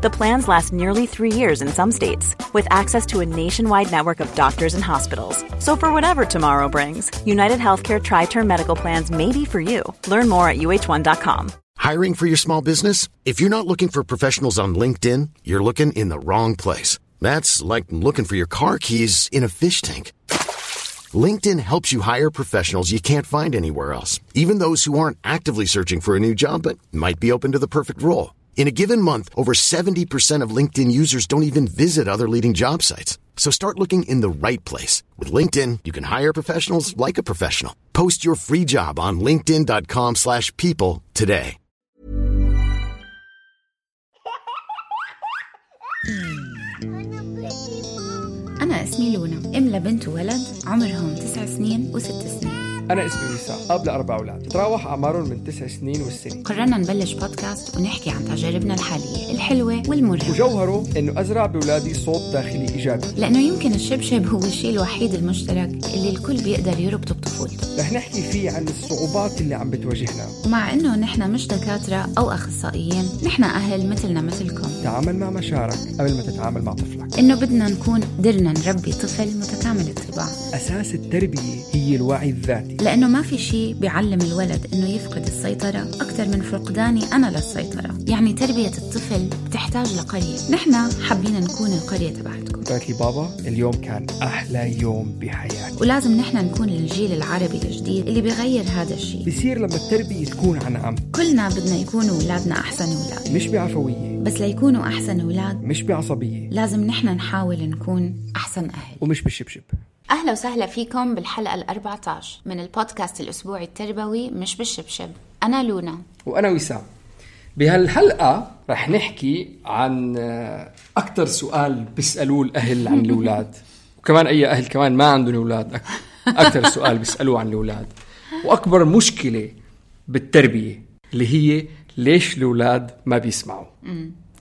The plans last nearly three years in some states, with access to a nationwide network of doctors and hospitals. So, for whatever tomorrow brings, United Healthcare Tri Term Medical Plans may be for you. Learn more at uh1.com. Hiring for your small business? If you're not looking for professionals on LinkedIn, you're looking in the wrong place. That's like looking for your car keys in a fish tank. LinkedIn helps you hire professionals you can't find anywhere else, even those who aren't actively searching for a new job but might be open to the perfect role. In a given month, over 70% of LinkedIn users don't even visit other leading job sites. So start looking in the right place. With LinkedIn, you can hire professionals like a professional. Post your free job on linkedin.com slash people today. أنا اسمي لونا أم لبنت وولد عمرهم تسع سنين وست سنين أنا اسمي وسام أب لأربع أولاد. تراوح أعمارهم من تسع سنين والسنة قررنا نبلش بودكاست ونحكي عن تجاربنا الحالية الحلوة والمرهقة. وجوهره إنه أزرع بأولادي صوت داخلي إيجابي. لأنه يمكن الشبشب هو الشيء الوحيد المشترك اللي الكل بيقدر يربطه بطفولته. رح نحكي فيه عن الصعوبات اللي عم بتواجهنا. ومع إنه نحن مش دكاترة أو أخصائيين نحن أهل مثلنا مثلكم. تعامل مع مشاعرك قبل ما تتعامل مع طفلك. إنه بدنا نكون قدرنا نربي طفل متكامل الطباع. أساس التربية هي الوعي الذاتي. لأنه ما في شيء بيعلم الولد إنه يفقد السيطرة أكثر من فقداني أنا للسيطرة. يعني تربية الطفل بتحتاج لقرية. نحن حابين نكون القرية تبعتكم. قالت لي بابا اليوم كان أحلى يوم بحياتي. ولازم نحن نكون الجيل العربي الجديد اللي بيغير هذا الشيء. بصير لما التربية تكون عن عمق كلنا بدنا يكونوا أولادنا أحسن أولاد. مش بعفوية. بس ليكونوا أحسن أولاد مش بعصبية. لازم نحن نحاول نكون أحسن أهل. ومش بالشبشب. أهلا وسهلا فيكم بالحلقة ال 14 من البودكاست الأسبوعي التربوي مش بالشبشب. أنا لونا. وأنا وسام. بهالحلقة رح نحكي عن آه، أكثر سؤال بيسألوه الأهل عن الأولاد. وكمان أي أهل كمان ما عندهم أولاد أكثر سؤال بيسألوه عن الأولاد. وأكبر مشكلة بالتربية اللي هي ليش الأولاد ما بيسمعوا.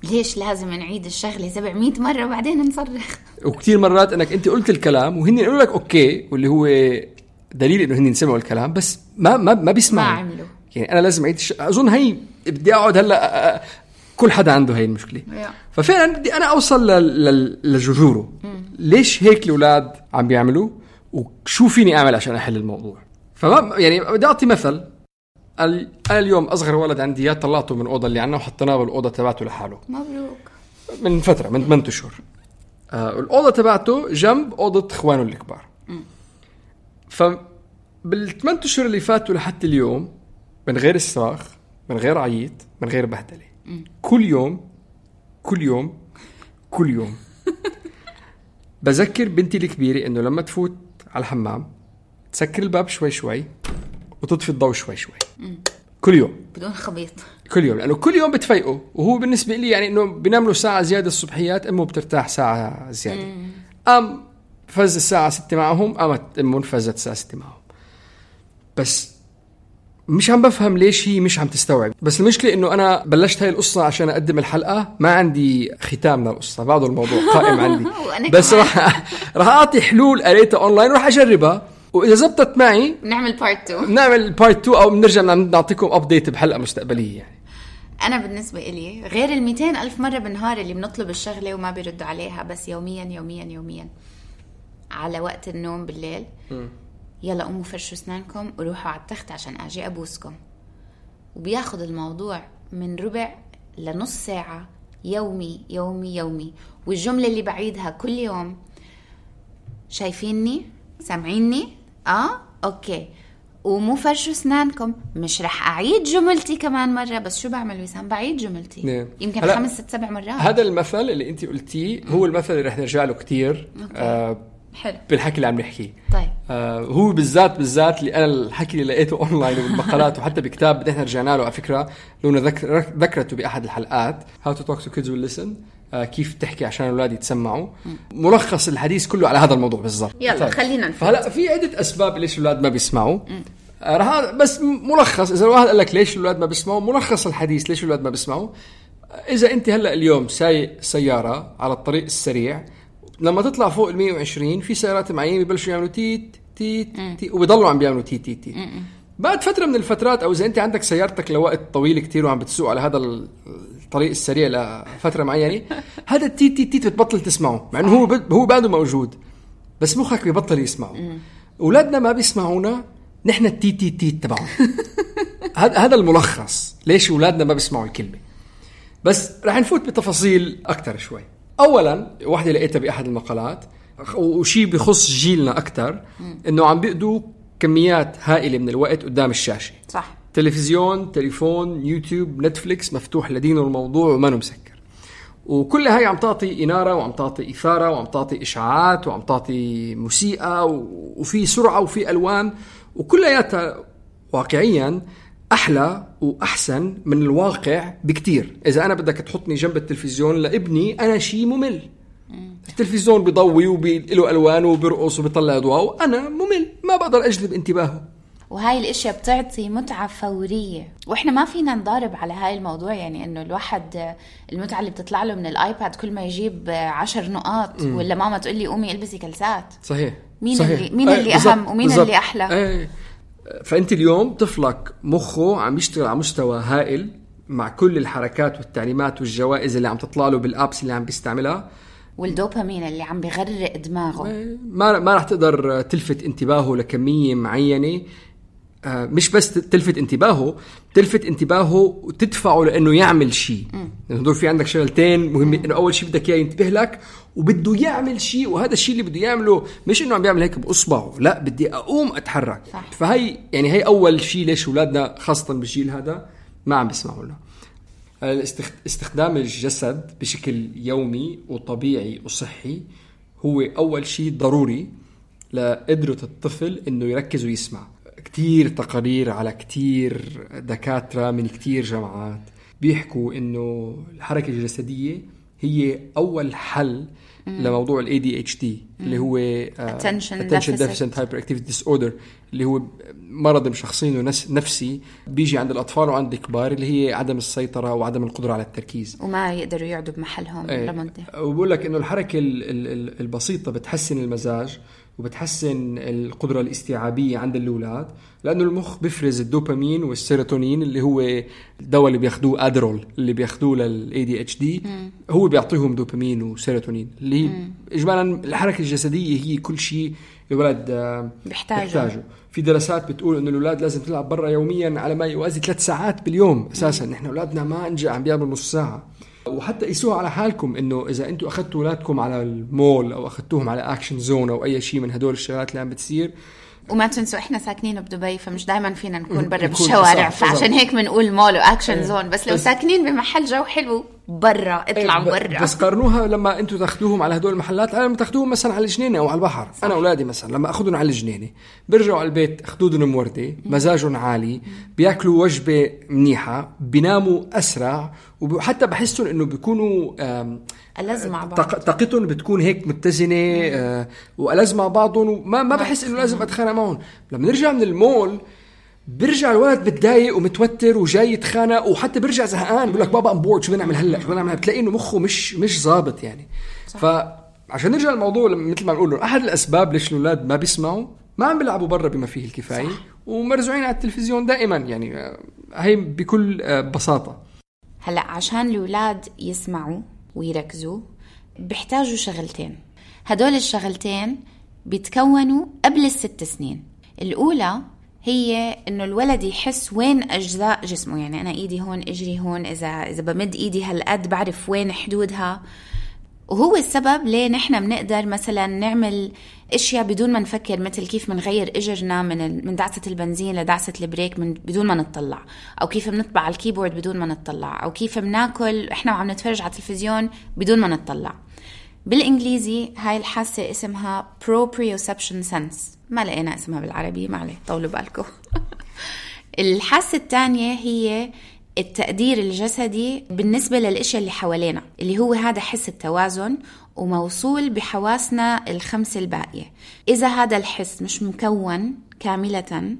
ليش لازم نعيد الشغلة 700 مرة وبعدين نصرخ؟ وكثير مرات إنك أنت قلت الكلام وهن يقولوا لك أوكي واللي هو دليل إنه هن سمعوا الكلام بس ما ما ما بيسمعوا. ما عملوا. يعني أنا لازم أعيد الش... أظن هي بدي أقعد هلأ كل حدا عنده هي المشكلة. ففعلا بدي أنا أوصل لل... لجذوره. ليش هيك الأولاد عم بيعملوا؟ وشو فيني أعمل عشان أحل الموضوع؟ فما يعني بدي أعطي مثل. اليوم أصغر ولد عندي يا طلعته من الاوضه اللي عنا وحطيناه بالأوضة تبعته لحاله. مبروك. من فترة من 8 اشهر آه الأوضة تبعته جنب أوضة إخوانه الكبار. ف بالثمان اشهر اللي فاتوا لحتى اليوم من غير صراخ من غير عيط من غير بهدلة. كل يوم كل يوم كل يوم. بذكر بنتي الكبيرة إنه لما تفوت على الحمام تسكر الباب شوي شوي وتطفي الضوء شوي شوي. كل يوم. بدون خبيط. كل يوم لأنه كل يوم بتفيقه وهو بالنسبة لي يعني إنه بنام له ساعة زيادة الصبحيات أمه بترتاح ساعة زيادة. قام فز الساعة 6 معهم قامت امه فزت الساعة 6 معهم. بس مش عم بفهم ليش هي مش عم تستوعب. بس المشكلة إنه أنا بلشت هاي القصة عشان أقدم الحلقة. ما عندي ختام للقصة بعده الموضوع قائم عندي. بس. راح راح أعطي حلول قريتها أونلاين وراح أجربها. وإذا زبطت معي نعمل part 2 بنعمل part 2 أو بنرجع نعطيكم update بحلقة مستقبلية يعني. أنا بالنسبة إلي غير ال 200 ألف مرة بالنهار اللي بنطلب الشغلة وما بيردوا عليها بس يوميا يوميا يوميا. على وقت النوم بالليل. يلا قوموا فرشوا أسنانكم وروحوا على التخت عشان أجي أبوسكم. وبياخد الموضوع من ربع لنص ساعة. يومي يومي يومي. والجملة اللي بعيدها كل يوم. شايفيني؟ سامعيني؟ آه؟ أوكي. ومو فرشوا أسنانكم. مش رح أعيد جملتي كمان مرة بس شو بعمل وسام بعيد جملتي. نعم. يمكن خمس ست سبع مرات. هذا المثل اللي انت قلتيه هو المثل اللي رح نرجع له كثير آه حلو. بالحكي اللي عم نحكيه طيب. آه هو بالذات بالذات اللي أنا الحكي اللي لقيته اونلاين وبالمقالات وحتى بكتاب نحن رجعنا له على فكرة لونا ذكر ذكرته بأحد الحلقات. How to talk to kids will listen. آه كيف تحكي عشان الاولاد يتسمعوا. ملخص الحديث كله على هذا الموضوع بالضبط. يلا، خلينا نفوت. فهلا في عدة أسباب ليش الاولاد ما بيسمعوا. آه، راح بس ملخص. إذا الواحد قال لك ليش الاولاد ما بيسمعوا ملخص الحديث ليش الاولاد ما بيسمعوا. إذا أنت هلا اليوم سايق سيارة على الطريق السريع لما تطلع فوق ال 120 في سيارات معينة ببلشوا يعملوا تيت تيت تيت وبيضلوا عم بيعملوا تيت تيت تيت. بعد فترة من الفترات أو إذا أنت عندك سيارتك لوقت طويل كتير وعم بتسوق على هذا الطريق السريع لفترة معينة. هذا التيت تيت تيت بتبطل تسمعه مع إنه هو هو بعده موجود بس مخك بيبطل يسمعه. أولادنا ما بيسمعونا نحن التيت تيت تيت تبعهم. هذا هذا الملخص ليش أولادنا ما بيسمعوا الكلمة. بس رح نفوت بتفاصيل أكثر شوي. اولا وحدة لقيتها بأحد المقالات وشيء بخص جيلنا أكثر إنه عم بيقضوا كميات هائلة من الوقت قدام الشاشة. صح. تلفزيون تليفون يوتيوب نتفليكس مفتوح لدينه الموضوع وما مسكر. وكل هاي عم تعطي إنارة وعم تعطي إثارة وعم تعطي إشعاعات وعم تعطي موسيقى وفي سرعة وفي ألوان وكلياتها واقعيا أحلى وأحسن من الواقع بكتير. إذا أنا بدك تحطني جنب التلفزيون لابني أنا شيء ممل. التلفزيون بيضوي وله ألوان وبيرقص وبيطلع اضواء وأنا ممل. ما بقدر أجذب انتباهه. وهاي الإشياء بتعطي متعة فورية وإحنا ما فينا نضارب على هاي الموضوع يعني إنه الواحد المتعة اللي بتطلع له من الآيباد كل ما يجيب عشر نقاط م. ولا ماما تقول لي قومي البسي كلسات صحيح مين صحيح. اللي مين اللي أهم ومين بالزبط. اللي أحلى إيه. فأنت اليوم طفلك مخه عم يشتغل على مستوى هائل مع كل الحركات والتعليمات والجوائز اللي عم تطلع له بالآبس اللي عم بيستعملها والدوبامين اللي عم بغرق دماغه. ما ما راح تقدر تلفت انتباهه لكمية معينة مش بس تلفت انتباهه تلفت انتباهه وتدفعه لأنه يعمل شيء. يعني هدول في عندك شغلتين مهمين إنه أول شيء بدك إياه ينتبه لك وبده يعمل شيء وهذا الشيء اللي بده يعمله مش إنه عم بيعمل هيك بأصبعه لا بدي أقوم أتحرك. صح. فهي يعني هي أول شيء ليش أولادنا خاصة بالجيل هذا ما عم بيسمعوا لنا. استخدام الجسد بشكل يومي وطبيعي وصحي هو أول شيء ضروري لقدرة الطفل إنه يركز ويسمع. كتير تقارير على كتير دكاترة من كتير جامعات بيحكوا إنه الحركة الجسدية هي أول حل لموضوع ال ADHD اللي هو attention, attention deficit. hyperactivity disorder اللي هو مرض مشخصينه نفسي بيجي عند الأطفال وعند الكبار اللي هي عدم السيطرة وعدم القدرة على التركيز. وما يقدروا يقعدوا بمحلهم إيه. لمدة. وبقول لك إنه الحركة البسيطة بتحسن المزاج وبتحسن القدرة الاستيعابية عند الأولاد لأنه المخ بيفرز الدوبامين والسيروتونين اللي هو الدواء اللي بياخذوه Adderall اللي بياخذوه لل ADHD هو بيعطيهم دوبامين وسيروتونين اللي هي اجمالا الحركة الجسدية هي كل شيء الولد بيحتاجه. بيحتاجه. في دراسات بتقول إنه الأولاد لازم تلعب برا يوميا على ما يوازي ثلاث ساعات باليوم أساسا. نحن أولادنا ما انجا عم بيعملوا نص ساعة. وحتى قيسوها على حالكم إنه إذا أنتم أخذتوا أولادكم على المول أو أخذتوهم على Action Zone أو أي شيء من هدول الشغلات اللي عم بتصير. وما تنسوا إحنا ساكنين بدبي فمش دائما فينا نكون برا بالشوارع فعشان هيك بنقول مول و Action Zone بس لو ساكنين بمحل جو حلو. برا اطلعوا إيه، برا. بس قارنوها لما أنتم تاخذوهم على هدول المحلات لما تاخذوهم مثلا على الجنينة أو على البحر. صح. أنا أولادي مثلا لما أخذهم على الجنينة بيرجعوا على البيت خدودهم مورده مزاجهم عالي بياكلوا وجبة منيحة بيناموا أسرع وحتى بحسهم إنه بيكونوا ألذ مع بعض. طاقتهم بتكون هيك متزنة آه وألذ مع بعضهم وما ما بحس إنه لازم أتخانق معهم. لما نرجع من المول بيرجع الولد متضايق ومتوتر وجاي يتخانق وحتى بيرجع زهقان بيقول لك بابا I'm bored شو بدنا نعمل هلأ؟ شو بدنا نعمل بتلاقي إنه مخه مش مش ظابط يعني. صح. فعشان نرجع للموضوع مثل ما بنقول أحد الأسباب ليش الأولاد ما بيسمعوا ما عم بيلعبوا برا بما فيه الكفاية صح. ومرزوعين على التلفزيون دائما يعني آه، هي بكل آه، بساطة. هلأ عشان الأولاد يسمعوا ويركزوا بيحتاجوا شغلتين. هدول الشغلتين بيتكونوا قبل الست سنين. الأولى هي إنه الولد يحس وين أجزاء جسمه. يعني أنا إيدي هون إجري هون إذا إذا بمد إيدي هالقد بعرف وين حدودها. وهو السبب ليه نحن بنقدر مثلا نعمل أشياء بدون ما نفكر مثل كيف بنغير إجرنا من من دعسه البنزين لدعسه البريك من بدون ما نطلع. أو كيف بنطبع على الكيبورد بدون ما نطلع. أو كيف بناكل إحنا وعم نتفرج على التلفزيون بدون ما نطلع. بالإنجليزي هاي الحاسة اسمها proprioception sense. ما لقينا اسمها بالعربي ما عليه طولوا بالكم. الحاسة الثانية هي التقدير الجسدي بالنسبة للأشياء اللي حوالينا اللي هو هذا حس التوازن وموصول بحواسنا الخمسة الباقية. إذا هذا الحس مش مكون كاملة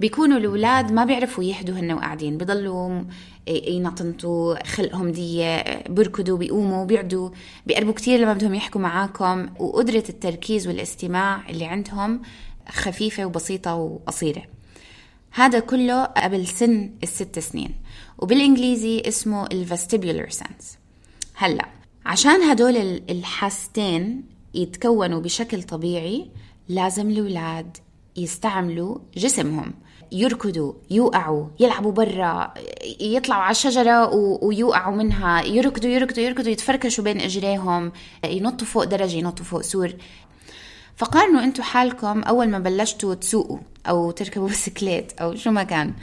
بيكونوا الأولاد ما بيعرفوا يهدوا هن وقاعدين بضلوا ينطنطوا خلقهم دي بيركضوا بيقوموا بيقعدوا بيقربوا كتير لما بدهم يحكوا معاكم. وقدرة التركيز والاستماع اللي عندهم خفيفة وبسيطة وقصيرة. هذا كله قبل سن الست سنين. وبالإنجليزي اسمه الفستيبولار سنس هلأ عشان هدول الحاستين يتكونوا بشكل طبيعي لازم الأولاد يستعملوا جسمهم. يركضوا يوقعوا يلعبوا برا يطلعوا على الشجرة ويوقعوا منها. يركضوا يركضوا يركضوا يتفركشوا بين إجريهم. ينطوا فوق درجة ينطوا فوق سور. فقارنوا أنتم حالكم أول ما بلشتوا تسوقوا أو تركبوا بسكليت أو شو ما كان.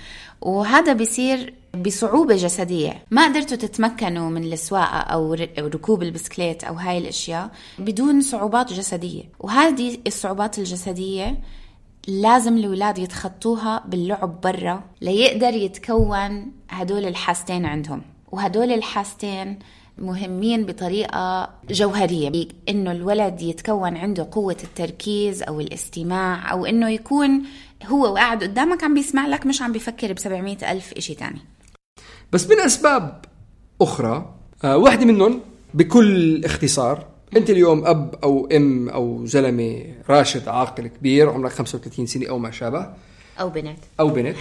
وهذا بيصير بصعوبة جسدية. ما قدرتوا تتمكنوا من السواقة أو ركوب البسكليت أو هاي الأشياء بدون صعوبات جسدية. وهذه الصعوبات الجسدية لازم الأولاد يتخطوها باللعب برا ليقدر يتكون هدول الحاستين عندهم. وهدول الحاستين مهمين بطريقة جوهرية إنه الولد يتكون عنده قوة التركيز أو الاستماع أو إنه يكون هو وقاعد قدامك عم بيسمع لك مش عم بيفكر ب ألف إشي تاني. بس من أسباب أخرى آه واحدة منهم بكل اختصار أنت اليوم أب أو أم أو زلمة راشد عاقل كبير عمرك 35 سنة أو ما شابه. أو بنت. أو بنت.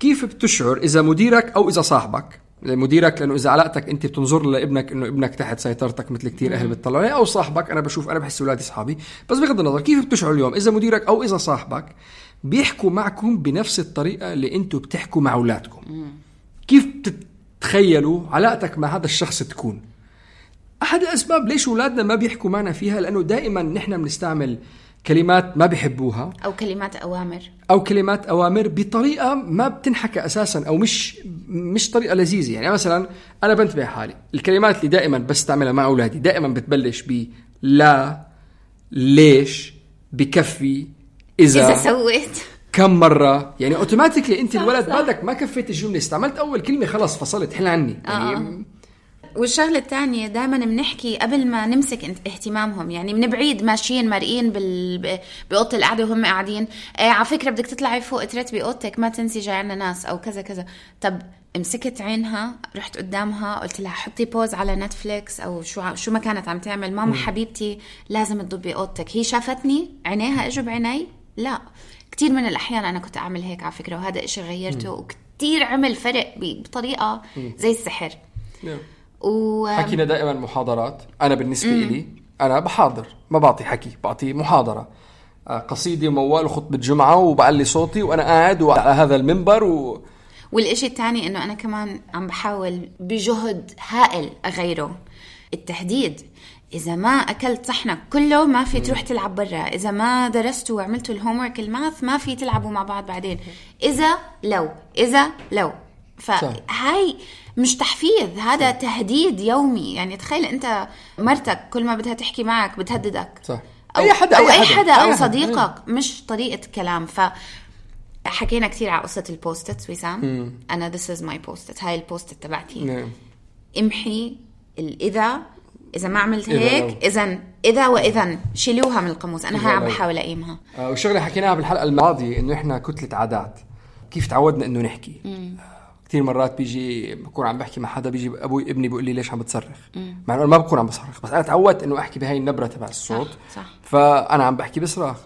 كيف بتشعر إذا مديرك أو إذا صاحبك؟ مديرك لأنه إذا علاقتك أنت بتنظر لابنك إنه ابنك تحت سيطرتك مثل كثير أهل بتطلعوا أو صاحبك أنا بشوف أنا بحس اولادي اصحابي بس بغض النظر كيف بتشعر اليوم؟ إذا مديرك أو إذا صاحبك بيحكوا معكم بنفس الطريقة اللي أنتم بتحكوا مع أولادكم. كيف بتتخيلوا علاقتك مع هذا الشخص تكون؟ أحد الأسباب ليش أولادنا ما بيحكوا معنا فيها؟ لأنه دائما نحن بنستعمل كلمات ما بحبوها أو كلمات أوامر. أو كلمات أوامر بطريقة ما بتنحكى أساسا أو مش مش طريقة لذيذة. يعني مثلا أنا بنتبه حالي. الكلمات اللي دائما بستعملها مع أولادي دائما بتبلش ب لا ليش بكفي إذا إذا سويت. كم مرة. يعني automatically أنت الولد بعدك ما كفيت الجملة. استعملت أول كلمة خلص فصلت حل عني. يعني آه. والشغلة الثانية دائما بنحكي قبل ما نمسك اهتمامهم. يعني من بعيد ماشيين مرئين بال... بأوضة القعدة وهم قاعدين. إيه على فكرة بدك تطلعي فوق ترتبي أوضتك ما تنسي جاي عنا ناس أو كذا كذا. طب مسكت عينها رحت قدامها قلت لها حطي pause على Netflix أو شو شو ما كانت عم تعمل. ماما حبيبتي لازم تضبي أوضتك. هي شافتني عينيها إجوا بعيني؟ لا. كثير من الأحيان أنا كنت أعمل هيك على فكرة وهذا إشي غيرته وكثير عمل فرق بطريقة زي السحر. نعم. و... حكينا دائما محاضرات. أنا بالنسبة مم. لي أنا بحاضر ما بعطي حكي بعطي محاضرة. آه، قصيده وموال وخطبة جمعة وبعلي صوتي وأنا قاعد على هذا المنبر و... والإشي الثاني إنه أنا كمان عم بحاول بجهد هائل أغيره. التحديد إذا ما أكلت صحنك كله ما في تروح تلعب برا. إذا ما درستوا وعملتوا ال homework ال math ما في تلعبوا مع بعض بعدين. إذا لو إذا لو. فهاي مش تحفيز هذا صح. تهديد يومي. يعني تخيل أنت مرتك كل ما بدها تحكي معك بتهددك. صح. أو أي حدا أو أي حدا. أو صديقك. مش طريقة كلام. ف حكينا كثير على قصة ال post-it وسام. أنا this is my post-it هاي ال post-it تبعتي. نعم. امحي الإذا. إذا ما عملت هيك اذا إذا واذا شيلوها من القاموس. أنا هاي عم بحاول أقيمها. آه والشغله حكيناها بالحلقة الماضية إنه إحنا كتلة عادات. كيف تعودنا إنه نحكي. مم. كثير مرات بيجي بكون عم بحكي مع حدا بيجي أبوي ابني بيقول لي ليش عم بتصرخ؟ مع إنه ما بكون عم بصرخ بس أنا تعودت إنه أحكي بهاي النبرة تبع الصوت. صح, صح. فأنا عم بحكي بصراخ.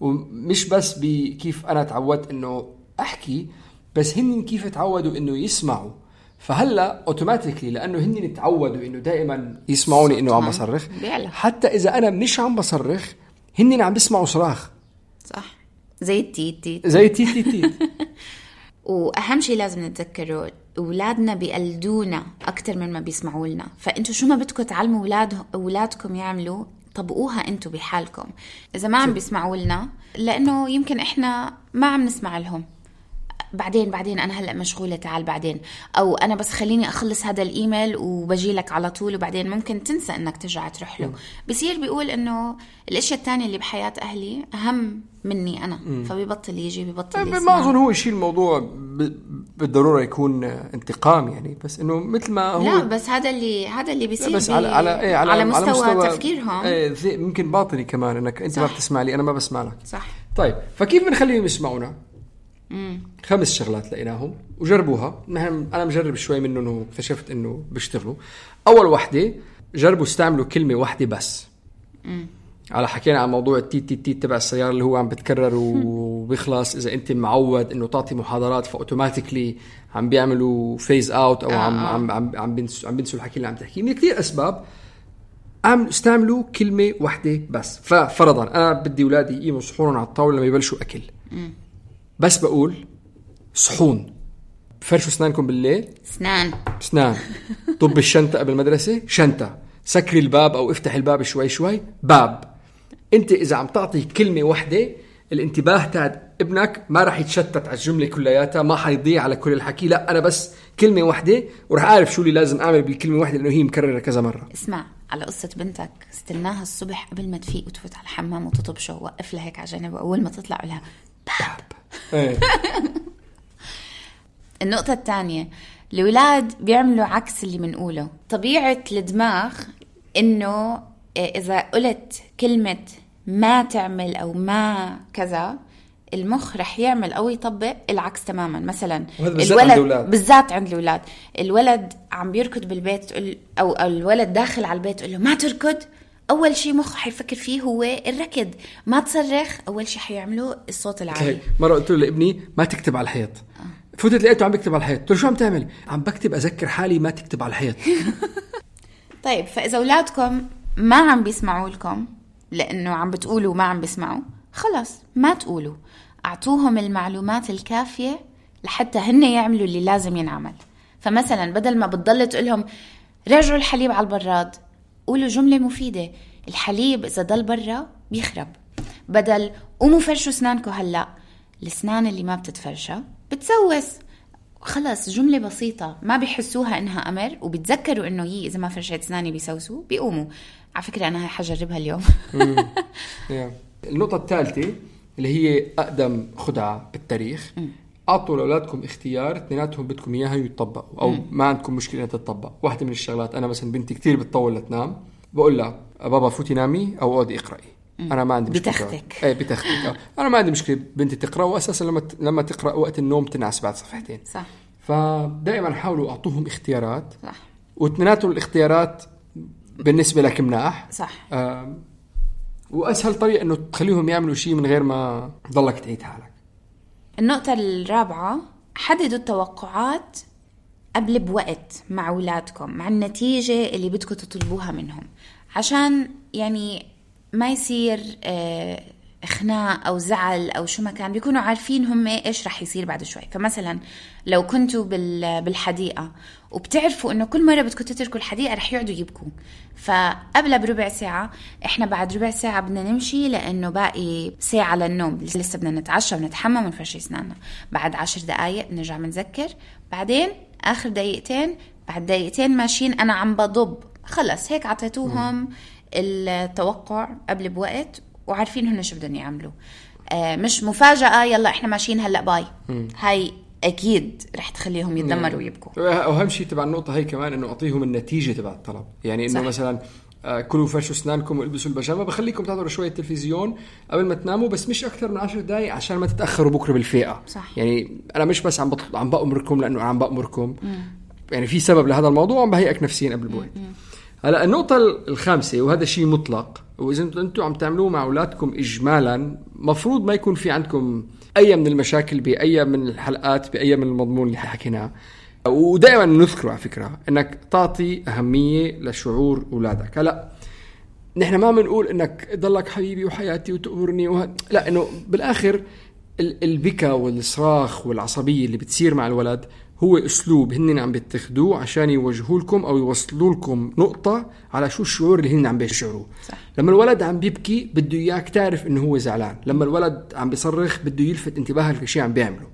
ومش بس بكيف أنا تعودت إنه أحكي بس هن كيف تعودوا إنه يسمعوا. فهلأ automatically لأنه هن تعودوا إنه دائما يسمعوني إنه عم بصرخ. حتى إذا أنا مش عم بصرخ هن عم بيسمعوا صراخ. صح. زي التيت تيت. زي التيت تيت تيت. وأهم شيء لازم نتذكره أولادنا بيقلدونا أكثر من ما بيسمعوا لنا فأنتوا شو ما بدكم تعلموا أولاد أولادكم يعملوا طبقوها أنتوا بحالكم. إذا ما عم بيسمعوا لنا لأنه يمكن إحنا ما عم نسمع لهم. بعدين بعدين أنا هلأ مشغولة تعال بعدين. أو أنا بس خليني أخلص هذا الإيميل وبجي لك على طول وبعدين ممكن تنسى إنك ترجع تروح له بصير بيقول إنه الأشياء الثانية اللي بحياة أهلي أهم مني أنا. مم. فبيبطل يجي بيبطل يسمع. ما أظن هو يشيل الموضوع بالضرورة يكون انتقام يعني بس إنه مثل ما هو لا بس هذا اللي هذا اللي بيصير بس على على إيه على, على مستوى, على مستوى تفكيرهم. إيه ممكن باطني كمان إنك أنت صح. ما بتسمع لي أنا ما بسمع لك. صح. طيب فكيف بنخليهم يسمعونا؟ خمس شغلات لقيناهم وجربوها. نحن أنا مجرب شوي منهم واكتشفت إنه بيشتغلوا. أول وحدة جربوا استعملوا كلمة واحدة بس. على حكينا عن موضوع التي تي تي تبع السيارة اللي هو عم بتكرر وبيخلص. إذا أنت معود إنه تعطي محاضرات ف automatically عم بيعملوا phase out أو عم عم عم عم بينسوا عم بينسوا الحكي اللي عم تحكيه. من كثير أسباب عم استعملوا كلمة واحدة بس. ففرضا أنا بدي اولادي يقيموا صحونهم على الطاولة لما يبلشوا أكل. بس بقول صحون. فرشوا اسنانكم بالليل. اسنان. اسنان. طب الشنطة قبل المدرسة. شنطة. سكري الباب أو افتح الباب شوي شوي. باب. أنت إذا عم تعطي كلمة واحدة الانتباه تاع ابنك ما راح يتشتت على الجملة كلياتها ما حيضيع على كل الحكي. لا أنا بس كلمة واحدة وراح أعرف شو اللي لازم أعمل بالكلمة واحدة لأنه هي مكررة كذا مرة. اسمع على قصة بنتك استناها الصبح قبل ما تفيق وتفوت على الحمام وتطبشه وقف لها هيك على جنب. وأول ما تطلع لها النقطة الثانية الأولاد بيعملوا عكس اللي بنقوله طبيعة الدماغ إنه إذا قلت كلمة ما تعمل أو ما كذا المخ رح يعمل أو يطبق العكس تماما. مثلا وهذا بالذات عند الأولاد. الولد عم بيركض بالبيت تقول أو أو الولد داخل على البيت تقول له ما تركض؟ أول شيء مخه حيفكر فيه هو الركض. ما تصرخ أول شيء حيعمله الصوت العالي. مرة قلت له لابني ما تكتب على الحيط. فتت لقيته عم بكتب على الحيط. قلت له شو عم تعمل؟ عم بكتب أذكر حالي ما تكتب على الحيط. طيب فإذا أولادكم ما عم بيسمعوا لكم لأنه عم بتقولوا ما عم بيسمعوا خلص ما تقولوا. أعطوهم المعلومات الكافية لحتى هن يعملوا اللي لازم ينعمل. فمثلا بدل ما بتضل تقول لهم رجعوا الحليب على البراد. قولوا جملة مفيدة. الحليب إذا ضل برا بيخرب. بدل قوموا فرشوا اسنانكم هلأ. الاسنان اللي ما بتتفرشى بتسوس. خلص جملة بسيطة. ما بيحسوها إنها أمر وبيتذكروا إنه يي إذا ما فرشيت اسناني بيسوسوا بيقوموا. على فكرة أنا هاي حجربها اليوم. يا. النقطة الثالثة اللي هي أقدم خدعة بالتاريخ. أعطوا لأولادكم اختيار اثنيناتهم بدكم إياها يطبقوا أو ما عندكم مشكلة إنها تطبق واحدة من الشغلات أنا مثلا بنتي كثير بتطول لتنام بقول لها بابا فوتي نامي أو اقعدي اقرأي. أنا ما عندي مشكلة. بتختك. إيه بتختك. آه. أنا ما عندي مشكلة بنتي تقرأ وأساسا لما لما تقرأ وقت النوم تنعس بعد صفحتين. صح. فدائما حاولوا أعطوهم اختيارات. صح. واثنيناتهم الاختيارات بالنسبة لك مناح صح. آم، وأسهل طريقة إنه تخليهم يعملوا شيء من غير ما تضلك تعيد حالك. النقطة الرابعة حددوا التوقعات قبل بوقت مع أولادكم مع النتيجة اللي بدكم تطلبوها منهم. عشان يعني ما يصير آه، خناق أو زعل أو شو ما كان بيكونوا عارفين هم إيش رح يصير بعد شوي. فمثلا لو كنتوا بال- بالحديقة وبتعرفوا إنه كل مرة بدكم تتركوا الحديقة رح يقعدوا يبكوا فقبلها بربع ساعة إحنا بعد ربع ساعة بدنا نمشي لأنه باقي ساعة للنوم. لسه بدنا نتعشى ونتحمم ونفرش أسناننا. بعد عشر دقايق بنرجع بنذكر بعدين آخر دقيقتين بعد دقيقتين ماشيين أنا عم بضب. خلص هيك عطيتوهم التوقع قبل بوقت. وعارفين هن شو بدهم يعملوا. آه مش مفاجأة يلا إحنا ماشيين هلأ bye. هاي أكيد رح تخليهم يتدمروا ويبكوا. واهم شيء تبع النقطة هي كمان إنه أعطيهم النتيجة تبع الطلب. يعني إنه. مثلا آه، كلوا فرشوا أسنانكم والبسوا البيجامه بخليكم تحضروا شوية تلفزيون قبل ما تناموا بس مش أكثر من 10 دقائق عشان ما تتأخروا بكرة بالفيقة. صح. يعني أنا مش بس عم بط... عم بأمركم لأنه عم بأمركم. يعني في سبب لهذا الموضوع عم بهيئك نفسيا قبل البويت. هلا النقطة الخامسة وهذا شيء مطلق وإذا أنتم عم تعملوه مع أولادكم إجمالا مفروض ما يكون في عندكم أي من المشاكل بأي من الحلقات بأي من المضمون اللي حكيناه. ودائما نذكره على فكرة إنك تعطي أهمية لشعور أولادك. هلا نحن ما بنقول إنك ضلك حبيبي وحياتي وتقبرني وه... لا إنه بالآخر ال- البكا والصراخ والعصبية اللي بتصير مع الولد هو أسلوب هن عم بيتخذوه عشان يوجهوا لكم أو يوصلوا لكم نقطة على شو الشعور اللي هن عم بيشعروه صح. لما الولد عم بيبكي بده إياك تعرف إنه هو زعلان. لما الولد عم بيصرخ بده يلفت انتباهك لشيء عم بيعمله.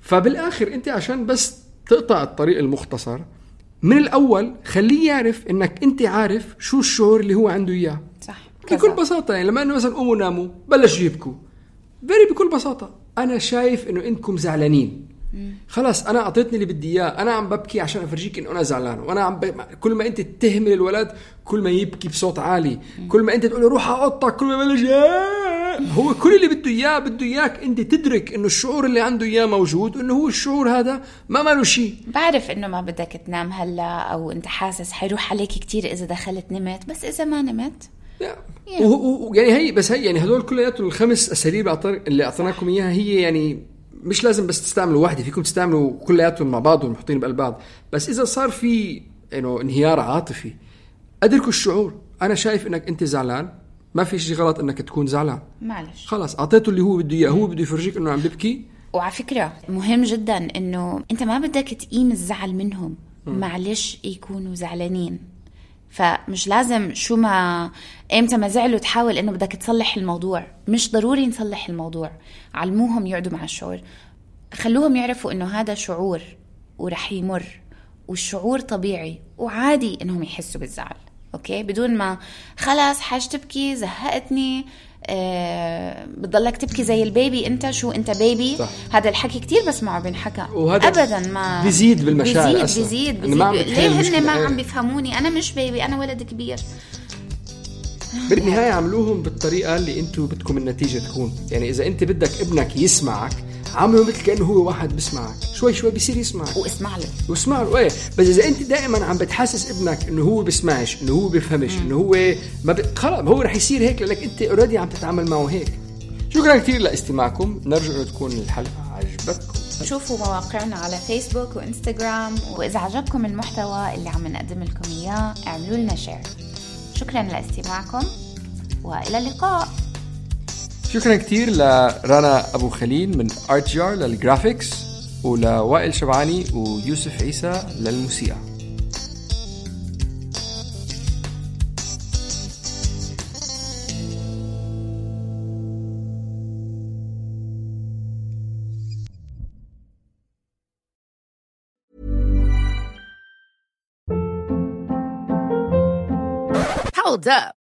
فبالآخر أنت عشان بس تقطع الطريق المختصر من الأول خليه يعرف إنك أنت عارف شو الشعور اللي هو عنده إياه. صح. بكل. بساطة يعني لما إنه مثلا قوموا ناموا بلشوا يبكوا. فيري بكل بساطة. أنا شايف إنه إنكم زعلانين. خلاص أنا أعطيتني اللي بدي إياه. أنا عم ببكي عشان أفرجيك إنه أنا زعلان. وأنا عم ب... كل ما أنت تهمل الولد كل ما يبكي بصوت عالي. كل ما أنت تقول له روح على اوضتك كل ما بلش. هو كل اللي بده إياه بده إياك أنت تدرك إنه الشعور اللي عنده إياه موجود وانه هو الشعور هذا ما ماله شيء. بعرف إنه ما بدك تنام هلا أو أنت حاسس حيروح عليك كتير إذا دخلت نمت بس إذا ما نمت يعني. يعني هي بس هي يعني هدول كلياتهم الخمس أساليب اللي أعطيناكم إياها هي يعني مش لازم بس تستعملوا واحدة فيكم تستعملوا كلياتهم مع بعض ومحطين بقلب بعض. بس إذا صار في إنه انهيار عاطفي أدركوا الشعور. أنا شايف إنك أنت زعلان ما في شيء غلط إنك تكون زعلان. معلش. خلاص أعطيته اللي هو بده إياه هو بده يفرجيك إنه عم ببكي وعلى فكرة مهم جدا إنه أنت ما بدك تقيم الزعل منهم. معلش يكونوا زعلانين. فمش لازم شو ما إمتى ما زعلوا تحاول إنه بدك تصلح الموضوع. مش ضروري نصلح الموضوع. علموهم يقعدوا مع الشعور. خلوهم يعرفوا إنه هذا شعور ورح يمر والشعور طبيعي وعادي إنهم يحسوا بالزعل. okay؟ بدون ما خلاص حاج تبكي زهقتني آه بتضلك تبكي زي ال baby. انت شو؟ انت baby. صح. هذا الحكي كثير بسمعه بينحكى. ابدا ما بيزيد بالمشاعر بيزيد أصلاً. بيزيد, بيزيد. ما ليه هن ما عم بيفهموني؟ أنا مش baby أنا ولد كبير. بالنهاية عملوهم بالطريقة اللي أنتم بدكم النتيجة تكون. يعني إذا أنت بدك ابنك يسمعك عامله مثل كأنه هو واحد بيسمعك شوي شوي بيصير يسمعك. واسمع له واسمع له. إيه. بس إذا أنت دائما عم بتحسس ابنك إنه هو بيسمعش إنه هو بيفهمش إنه هو ما ب... خلص هو رح يصير هيك لأنك أنت already عم تتعامل معه هيك. شكرا كثير لاستماعكم. نرجو انه تكون الحلقة عجبتكم شوفوا مواقعنا على فيسبوك وانستغرام وإذا عجبكم المحتوى اللي عم نقدم لكم إياه اعملوا لنا share شكرا لاستماعكم وإلى اللقاء. شكرا كثير لرنا أبو خليل من ارت جار للجرافيكس ولوائل شبعاني ويوسف عيسى للموسيقى Hold up.